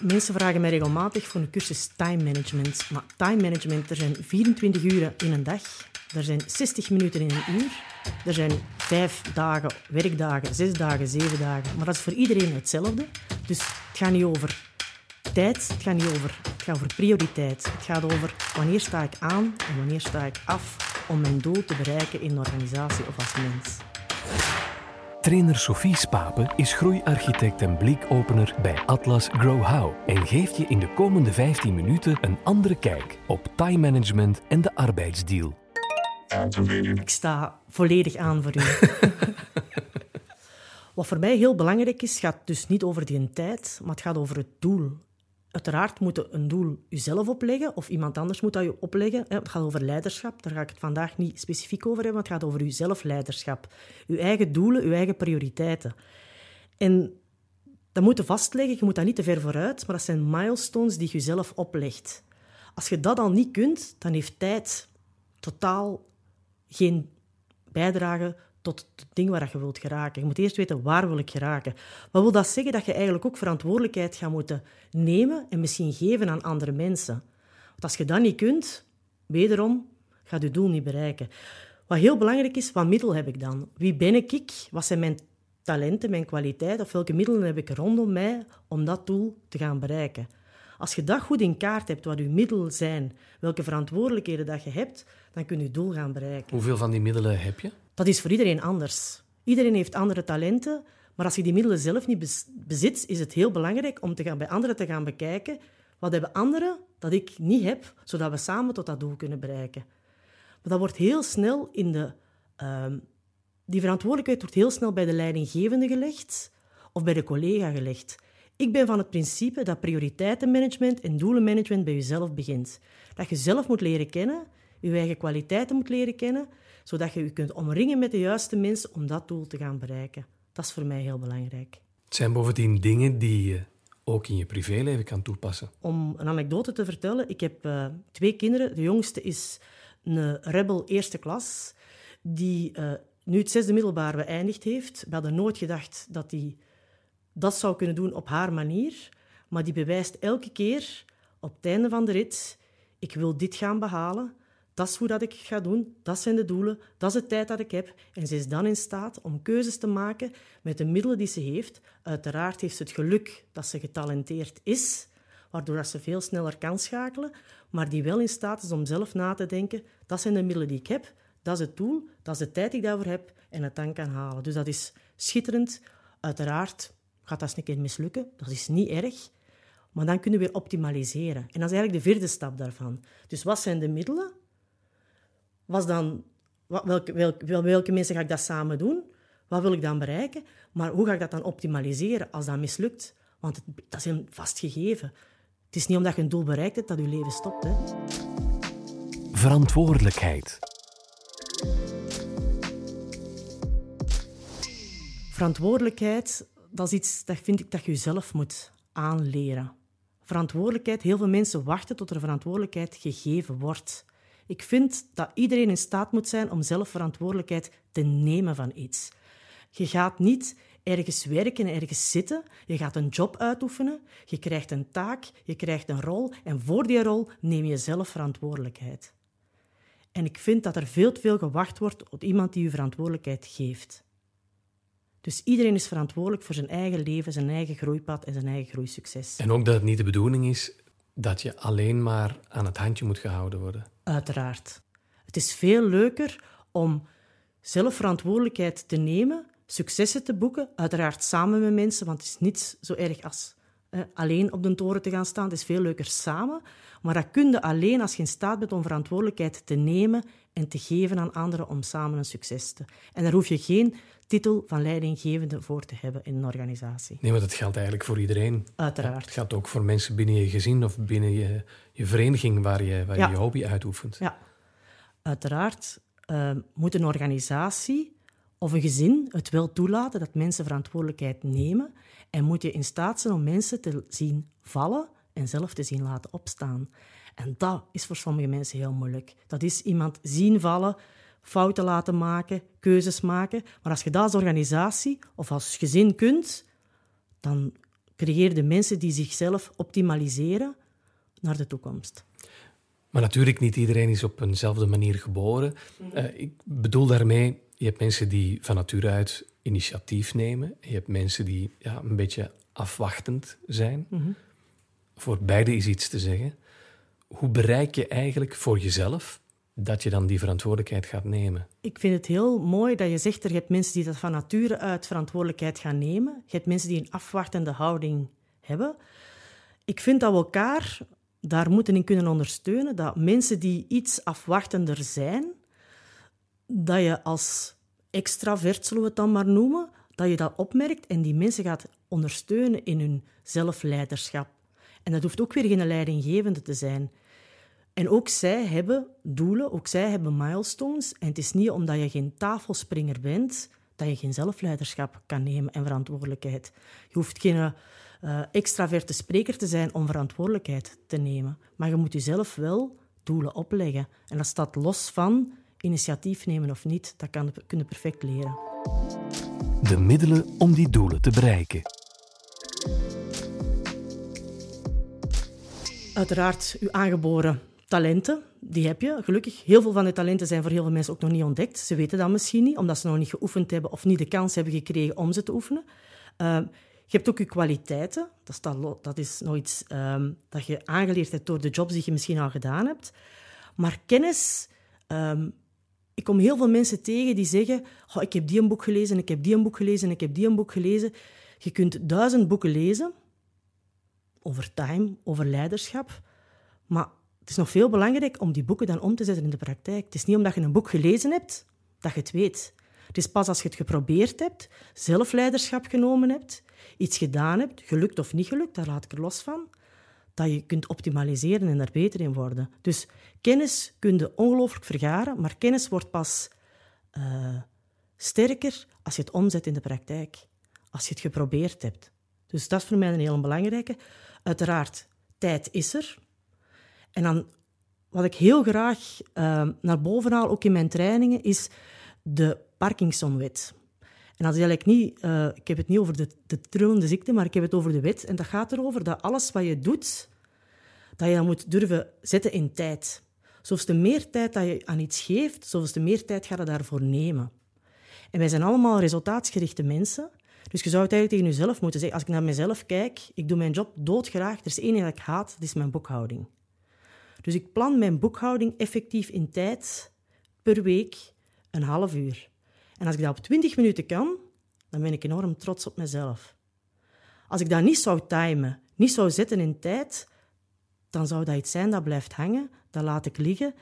Mensen vragen mij regelmatig voor een cursus time management. Maar time management, er zijn 24 uren in een dag. Er zijn 60 minuten in een uur. Er zijn vijf dagen, werkdagen, zes dagen, zeven dagen. Maar dat is voor iedereen hetzelfde. Dus het gaat niet over tijd, het gaat niet over, het gaat over prioriteit. Het gaat over wanneer sta ik aan en wanneer sta ik af om mijn doel te bereiken in een organisatie of als mens. Trainer Sophie Spapen is groeiarchitect en blikopener bij Atlas Grow How en geeft je in de komende 15 minuten een andere kijk op time management en de arbeidsdeal. Ik sta volledig aan voor u. Wat voor mij heel belangrijk is, gaat dus niet over die tijd, maar het gaat over het doel. Uiteraard moet je een doel jezelf opleggen of iemand anders moet dat je opleggen. Het gaat over leiderschap, daar ga ik het vandaag niet specifiek over hebben, het gaat over jezelf leiderschap. Je eigen doelen, je eigen prioriteiten. En dat moet je vastleggen, je moet dat niet te ver vooruit, maar dat zijn milestones die je jezelf oplegt. Als je dat al niet kunt, dan heeft tijd totaal geen bijdrage tot het ding waar je wilt geraken. Je moet eerst weten waar wil ik geraken. Wat wil dat zeggen? Dat je eigenlijk ook verantwoordelijkheid gaat moeten nemen en misschien geven aan andere mensen. Want als je dat niet kunt, wederom, gaat je doel niet bereiken. Wat heel belangrijk is, wat middel heb ik dan? Wie ben ik? Wat zijn mijn talenten, mijn kwaliteiten? Of welke middelen heb ik rondom mij om dat doel te gaan bereiken? Als je dat goed in kaart hebt, wat je middelen zijn, welke verantwoordelijkheden dat je hebt, dan kun je je doel gaan bereiken. Hoeveel van die middelen heb je? Dat is voor iedereen anders. Iedereen heeft andere talenten, maar als je die middelen zelf niet bezit, is het heel belangrijk om te gaan, bij anderen te gaan bekijken wat hebben anderen dat ik niet heb, zodat we samen tot dat doel kunnen bereiken. Maar dat wordt heel snel in de... Uh, die verantwoordelijkheid wordt heel snel bij de leidinggevende gelegd of bij de collega gelegd. Ik ben van het principe dat prioriteitenmanagement en doelenmanagement bij jezelf begint. Dat je zelf moet leren kennen, je eigen kwaliteiten moet leren kennen, zodat je je kunt omringen met de juiste mensen om dat doel te gaan bereiken. Dat is voor mij heel belangrijk. Het zijn bovendien dingen die je ook in je privéleven kan toepassen. Om een anekdote te vertellen, ik heb uh, twee kinderen. De jongste is een rebel eerste klas, die uh, nu het zesde middelbaar beëindigd heeft. We hadden nooit gedacht dat hij dat zou kunnen doen op haar manier, maar die bewijst elke keer op het einde van de rit, ik wil dit gaan behalen, dat is hoe dat ik ga doen, dat zijn de doelen, dat is de tijd dat ik heb. En ze is dan in staat om keuzes te maken met de middelen die ze heeft. Uiteraard heeft ze het geluk dat ze getalenteerd is, waardoor ze veel sneller kan schakelen, maar die wel in staat is om zelf na te denken, dat zijn de middelen die ik heb, dat is het doel, dat is de tijd die ik daarvoor heb en het dan kan halen. Dus dat is schitterend. Uiteraard gaat dat eens een keer mislukken, dat is niet erg. Maar dan kunnen we weer optimaliseren. En dat is eigenlijk de vierde stap daarvan. Dus wat zijn de middelen? Was dan, welke, welke, welke mensen ga ik dat samen doen? Wat wil ik dan bereiken? Maar hoe ga ik dat dan optimaliseren als dat mislukt? Want het, dat is een vast gegeven. Het is niet omdat je een doel bereikt hebt dat je leven stopt. Hè? Verantwoordelijkheid. Verantwoordelijkheid dat is iets dat vind ik dat je jezelf moet aanleren. Verantwoordelijkheid, heel veel mensen wachten tot er verantwoordelijkheid gegeven wordt. Ik vind dat iedereen in staat moet zijn om zelf verantwoordelijkheid te nemen van iets. Je gaat niet ergens werken en ergens zitten. Je gaat een job uitoefenen. Je krijgt een taak, je krijgt een rol. En voor die rol neem je zelf verantwoordelijkheid. En ik vind dat er veel te veel gewacht wordt op iemand die je verantwoordelijkheid geeft. Dus iedereen is verantwoordelijk voor zijn eigen leven, zijn eigen groeipad en zijn eigen groeisucces. En ook dat het niet de bedoeling is dat je alleen maar aan het handje moet gehouden worden. Uiteraard. Het is veel leuker om zelf verantwoordelijkheid te nemen, successen te boeken, uiteraard samen met mensen, want het is niet zo erg als alleen op de toren te gaan staan. Het is veel leuker samen. Maar dat kun je alleen als je in staat bent om verantwoordelijkheid te nemen en te geven aan anderen om samen een succes te. En daar hoef je geen titel van leidinggevende voor te hebben in een organisatie. Nee, maar dat geldt eigenlijk voor iedereen. Uiteraard. Het gaat ook voor mensen binnen je gezin of binnen je, je vereniging waar je waar je, je hobby uitoefent. Ja, uiteraard uh, moet een organisatie of een gezin het wel toelaten dat mensen verantwoordelijkheid nemen en moet je in staat zijn om mensen te zien vallen en zelf te zien laten opstaan. En dat is voor sommige mensen heel moeilijk. Dat is iemand zien vallen, fouten laten maken, keuzes maken. Maar als je dat als organisatie of als gezin kunt, dan creëer de mensen die zichzelf optimaliseren naar de toekomst. Maar natuurlijk, niet iedereen is op eenzelfde manier geboren. Uh, ik bedoel daarmee, je hebt mensen die van nature uit initiatief nemen. Je hebt mensen die ja, een beetje afwachtend zijn. Mhm. Voor beide is iets te zeggen. Hoe bereik je eigenlijk voor jezelf dat je dan die verantwoordelijkheid gaat nemen? Ik vind het heel mooi dat je zegt, er hebt mensen die dat van nature uit verantwoordelijkheid gaan nemen. Je hebt mensen die een afwachtende houding hebben. Ik vind dat we elkaar daar moeten in kunnen ondersteunen. Dat mensen die iets afwachtender zijn, dat je als extravert, zullen we het dan maar noemen, dat je dat opmerkt en die mensen gaat ondersteunen in hun zelfleiderschap. En dat hoeft ook weer geen leidinggevende te zijn. En ook zij hebben doelen, ook zij hebben milestones. En het is niet omdat je geen tafelspringer bent, dat je geen zelfleiderschap kan nemen en verantwoordelijkheid. Je hoeft geen uh, extraverte spreker te zijn om verantwoordelijkheid te nemen. Maar je moet jezelf wel doelen opleggen. En dat staat los van initiatief nemen of niet. Dat kan, kun je perfect leren. De middelen om die doelen te bereiken. Uiteraard uw aangeboren talenten, die heb je, gelukkig. Heel veel van die talenten zijn voor heel veel mensen ook nog niet ontdekt. Ze weten dat misschien niet, omdat ze nog niet geoefend hebben of niet de kans hebben gekregen om ze te oefenen. Uh, je hebt ook je kwaliteiten. Dat is, dat, dat is nog iets um, dat je aangeleerd hebt door de jobs die je misschien al gedaan hebt. Maar kennis... Um, ik kom heel veel mensen tegen die zeggen: oh, Ik heb die een boek gelezen, ik heb die een boek gelezen, ik heb die een boek gelezen. Je kunt duizend boeken lezen over time, over leiderschap. Maar het is nog veel belangrijk om die boeken dan om te zetten in de praktijk. Het is niet omdat je een boek gelezen hebt dat je het weet. Het is pas als je het geprobeerd hebt, zelf leiderschap genomen hebt, iets gedaan hebt, gelukt of niet gelukt, daar laat ik er los van, dat je kunt optimaliseren en er beter in worden. Dus kennis kun je ongelooflijk vergaren, maar kennis wordt pas uh, sterker als je het omzet in de praktijk, als je het geprobeerd hebt. Dus dat is voor mij een heel belangrijke. Uiteraard, tijd is er. En dan, wat ik heel graag uh, naar boven haal, ook in mijn trainingen, is de Parkinsonwet. En dat is eigenlijk niet, uh, ik heb het niet over de, de trillende ziekte, maar ik heb het over de wet. En dat gaat erover dat alles wat je doet, dat je dat moet durven zetten in tijd. Zoals de meer tijd dat je aan iets geeft, zoals de meer tijd ga je daarvoor nemen. En wij zijn allemaal resultaatsgerichte mensen. Dus je zou het eigenlijk tegen jezelf moeten zeggen. Als ik naar mezelf kijk, ik doe mijn job doodgraag. Er is één ding dat ik haat, dat is mijn boekhouding. Dus ik plan mijn boekhouding effectief in tijd per week een half uur. En als ik dat op 20 minuten kan, dan ben ik enorm trots op mezelf. Als ik dat niet zou timen, niet zou zetten in tijd, dan zou dat iets zijn dat blijft hangen, dat laat ik liggen.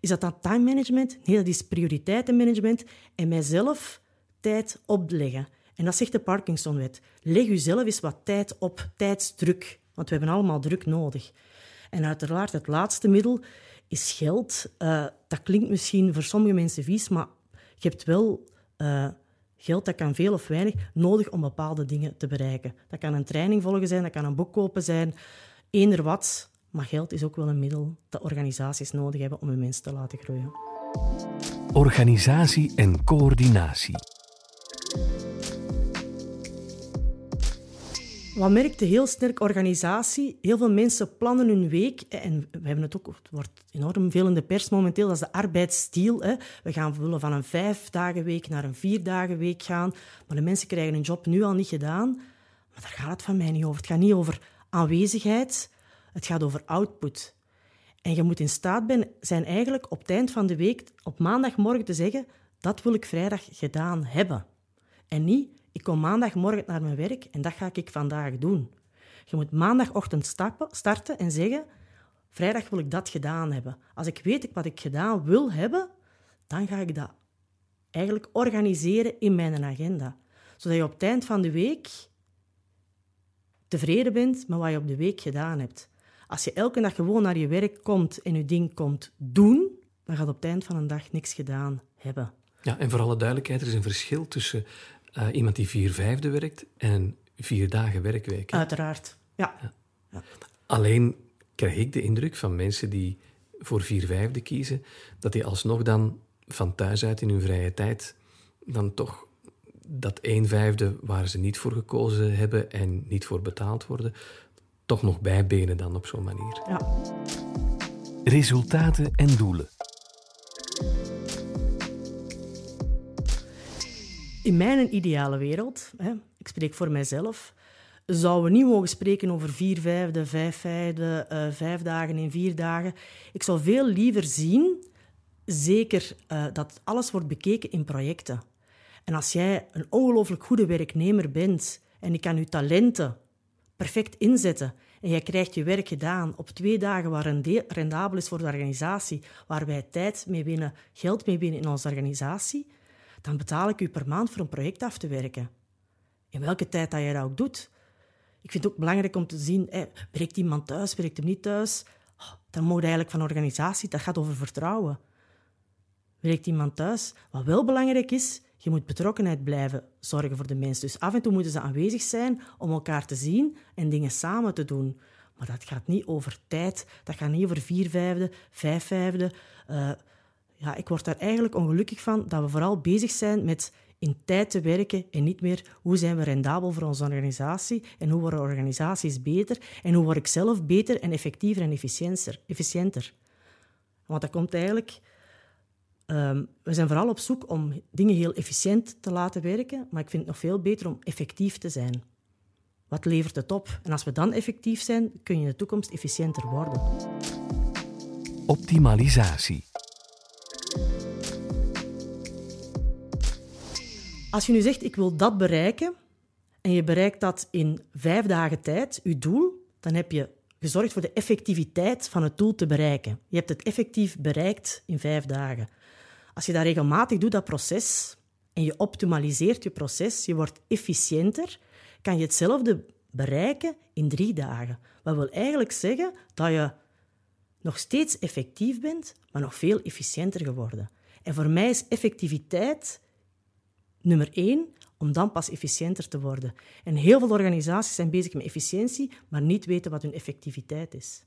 Is dat dan time management? Nee, dat is prioriteitenmanagement en mijzelf tijd opleggen. En dat zegt de Parkinsonwet. Leg jezelf eens wat tijd op, tijdsdruk. Want we hebben allemaal druk nodig. En uiteraard, het laatste middel is geld. Uh, dat klinkt misschien voor sommige mensen vies, maar je hebt wel uh, geld, dat kan veel of weinig, nodig om bepaalde dingen te bereiken. Dat kan een training volgen zijn, dat kan een boek kopen zijn, eender wat. Maar geld is ook wel een middel dat organisaties nodig hebben om hun mensen te laten groeien. Organisatie en coördinatie. Wat merkte heel sterk organisatie? Heel veel mensen plannen hun week. En we hebben het ook, het wordt enorm veel in de pers momenteel, dat is de arbeidsstiel. Hè. We gaan willen van een vijf dagen week naar een vier dagen week gaan. Maar de mensen krijgen hun job nu al niet gedaan. Maar daar gaat het van mij niet over. Het gaat niet over aanwezigheid, het gaat over output. En je moet in staat zijn eigenlijk op het eind van de week, op maandagmorgen te zeggen, dat wil ik vrijdag gedaan hebben. En niet, ik kom maandagmorgen naar mijn werk en dat ga ik vandaag doen. Je moet maandagochtend stappen, starten en zeggen: Vrijdag wil ik dat gedaan hebben. Als ik weet wat ik gedaan wil hebben, dan ga ik dat eigenlijk organiseren in mijn agenda. Zodat je op het eind van de week tevreden bent met wat je op de week gedaan hebt. Als je elke dag gewoon naar je werk komt en je ding komt doen, dan gaat op het eind van een dag niks gedaan hebben. Ja, en voor alle duidelijkheid, er is een verschil tussen uh, iemand die vier vijfde werkt en vier dagen werkweek. Uiteraard, ja. ja. Alleen krijg ik de indruk van mensen die voor vier vijfde kiezen, dat die alsnog dan van thuis uit in hun vrije tijd dan toch dat een vijfde waar ze niet voor gekozen hebben en niet voor betaald worden, toch nog bijbenen dan op zo'n manier. Ja. Resultaten en doelen. In mijn ideale wereld, hè, ik spreek voor mijzelf, zouden we niet mogen spreken over vier vijfde, vijf vijfde, uh, vijf dagen in vier dagen. Ik zou veel liever zien, zeker, uh, dat alles wordt bekeken in projecten. En als jij een ongelooflijk goede werknemer bent en ik kan je talenten perfect inzetten en jij krijgt je werk gedaan op twee dagen waar rendabel is voor de organisatie, waar wij tijd mee winnen, geld mee winnen in onze organisatie, dan betaal ik u per maand voor een project af te werken. In welke tijd dat je dat ook doet. Ik vind het ook belangrijk om te zien, hey, werkt iemand thuis, werkt hem niet thuis? Oh, dan moet eigenlijk van organisatie, dat gaat over vertrouwen. Werkt iemand thuis? Wat wel belangrijk is, je moet betrokkenheid blijven zorgen voor de mensen. Dus af en toe moeten ze aanwezig zijn om elkaar te zien en dingen samen te doen. Maar dat gaat niet over tijd, dat gaat niet over vier vijfde, vijf vijfde. Uh, ja, ik word daar eigenlijk ongelukkig van dat we vooral bezig zijn met in tijd te werken en niet meer hoe zijn we rendabel voor onze organisatie en hoe worden organisaties beter en hoe word ik zelf beter en effectiever en efficiënter. Want dat komt eigenlijk... Um, we zijn vooral op zoek om dingen heel efficiënt te laten werken, maar ik vind het nog veel beter om effectief te zijn. Wat levert het op? En als we dan effectief zijn, kun je in de toekomst efficiënter worden. Optimalisatie. Als je nu zegt, ik wil dat bereiken, en je bereikt dat in vijf dagen tijd, je doel, dan heb je gezorgd voor de effectiviteit van het doel te bereiken. Je hebt het effectief bereikt in vijf dagen. Als je dat regelmatig doet, dat proces, en je optimaliseert je proces, je wordt efficiënter, kan je hetzelfde bereiken in drie dagen. Wat wil eigenlijk zeggen dat je nog steeds effectief bent, maar nog veel efficiënter geworden. En voor mij is effectiviteit nummer één, om dan pas efficiënter te worden. En heel veel organisaties zijn bezig met efficiëntie, maar niet weten wat hun effectiviteit is.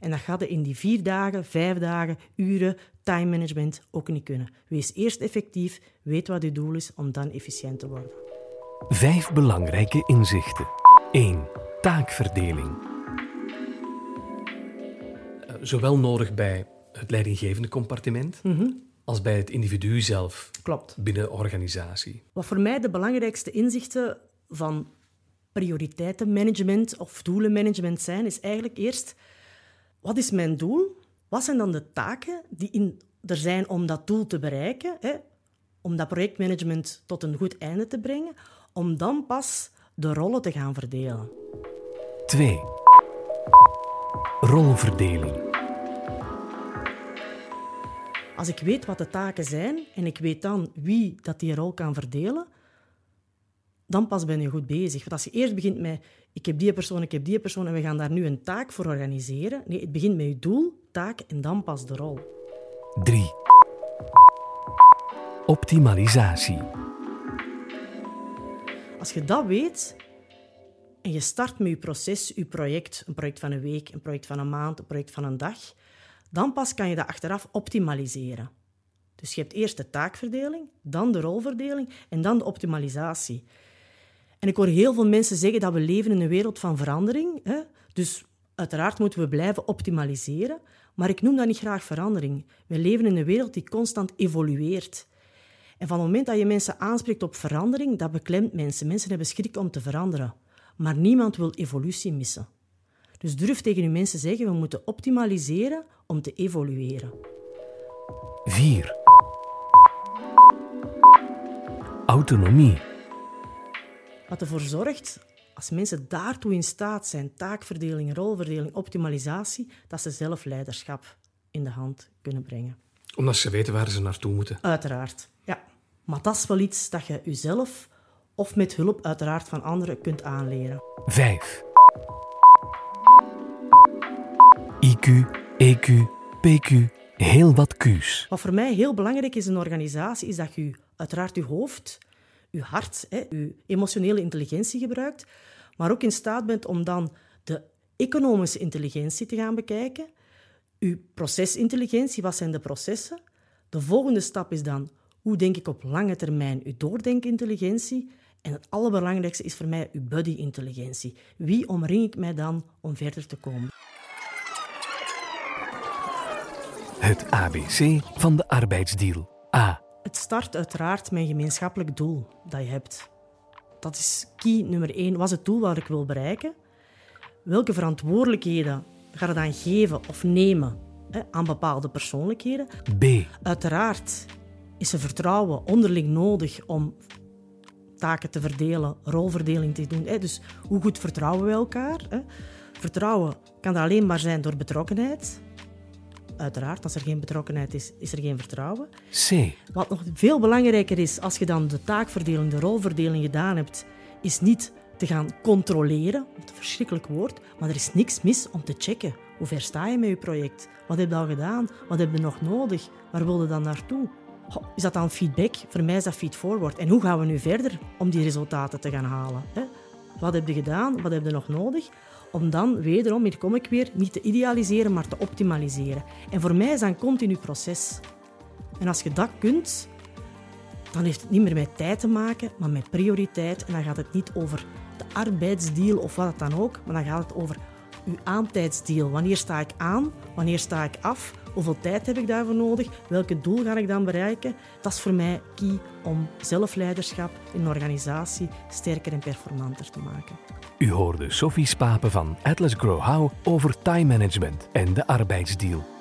En dat gaat in die vier dagen, vijf dagen, uren, time management ook niet kunnen. Wees eerst effectief, weet wat je doel is, om dan efficiënt te worden. Vijf belangrijke inzichten. 1. Taakverdeling. Eh, zowel nodig bij het leidinggevende compartiment, mm als bij het individu zelf. Klopt. Binnen de organisatie. Wat voor mij de belangrijkste inzichten van prioriteitenmanagement of doelenmanagement zijn, is eigenlijk eerst, wat is mijn doel? Wat zijn dan de taken die in, er zijn om dat doel te bereiken? Hè? Om dat projectmanagement tot een goed einde te brengen, om dan pas de rollen te gaan verdelen. 2. Rolverdeling. Als ik weet wat de taken zijn en ik weet dan wie dat die rol kan verdelen, dan pas ben je goed bezig. Want als je eerst begint met ik heb die persoon, ik heb die persoon en we gaan daar nu een taak voor organiseren. Nee, het begint met je doel, taak en dan pas de rol. 3. Optimalisatie. Als je dat weet en je start met je proces, je project, een project van een week, een project van een maand, een project van een dag, dan pas kan je dat achteraf optimaliseren. Dus je hebt eerst de taakverdeling, dan de rolverdeling en dan de optimalisatie. En ik hoor heel veel mensen zeggen dat we leven in een wereld van verandering. Hè? Dus uiteraard moeten we blijven optimaliseren, maar ik noem dat niet graag verandering. We leven in een wereld die constant evolueert. En van het moment dat je mensen aanspreekt op verandering, dat beklemt mensen. Mensen hebben schrik om te veranderen. Maar niemand wil evolutie missen. Dus durf tegen je mensen zeggen, we moeten optimaliseren om te evolueren. 4. Autonomie. Wat ervoor zorgt, als mensen daartoe in staat zijn, taakverdeling, rolverdeling, optimalisatie, dat ze zelf leiderschap in de hand kunnen brengen. Omdat ze weten waar ze naartoe moeten. Uiteraard, ja. Maar dat is wel iets dat je jezelf of met hulp uiteraard van anderen kunt aanleren. 5. IQ, EQ, PQ, heel wat Q's. Wat voor mij heel belangrijk is in een organisatie, is dat je uiteraard je hoofd, je hart, je emotionele intelligentie gebruikt, maar ook in staat bent om dan de economische intelligentie te gaan bekijken, je procesintelligentie, wat zijn de processen? De volgende stap is dan, Hoe denk ik op lange termijn? Uw doordenkintelligentie. En het allerbelangrijkste is voor mij uw buddy-intelligentie. Wie omring ik mij dan om verder te komen? Het ABC van de arbeidsdeal. A. Het start uiteraard met een gemeenschappelijk doel dat je hebt. Dat is key nummer één. Wat is het doel wat ik wil bereiken? Welke verantwoordelijkheden ga je dan geven of nemen hè, aan bepaalde persoonlijkheden? B. Uiteraard is er vertrouwen onderling nodig om taken te verdelen, rolverdeling te doen. Hè. Dus hoe goed vertrouwen we elkaar? Hè? Vertrouwen kan er alleen maar zijn door betrokkenheid. Uiteraard, als er geen betrokkenheid is, is er geen vertrouwen. C. Wat nog veel belangrijker is, als je dan de taakverdeling, de rolverdeling gedaan hebt, is niet te gaan controleren, een verschrikkelijk woord, maar er is niks mis om te checken. Hoe ver sta je met je project? Wat heb je al gedaan? Wat heb je nog nodig? Waar wil je dan naartoe? Is dat dan feedback? Voor mij is dat feedforward. En hoe gaan we nu verder om die resultaten te gaan halen? Hè? Wat heb je gedaan? Wat heb je nog nodig? Om dan wederom, hier kom ik weer, niet te idealiseren, maar te optimaliseren. En voor mij is dat een continu proces. En als je dat kunt, dan heeft het niet meer met tijd te maken, maar met prioriteit. En dan gaat het niet over de arbeidsdeal of wat dan ook, maar dan gaat het over uw aantijdsdeal. Wanneer sta ik aan? Wanneer sta ik af? Hoeveel tijd heb ik daarvoor nodig? Welke doel ga ik dan bereiken? Dat is voor mij key om zelfleiderschap in een organisatie sterker en performanter te maken. U hoorde Sophie Spapen van Atlas Grow How over time management en de arbeidsdeal.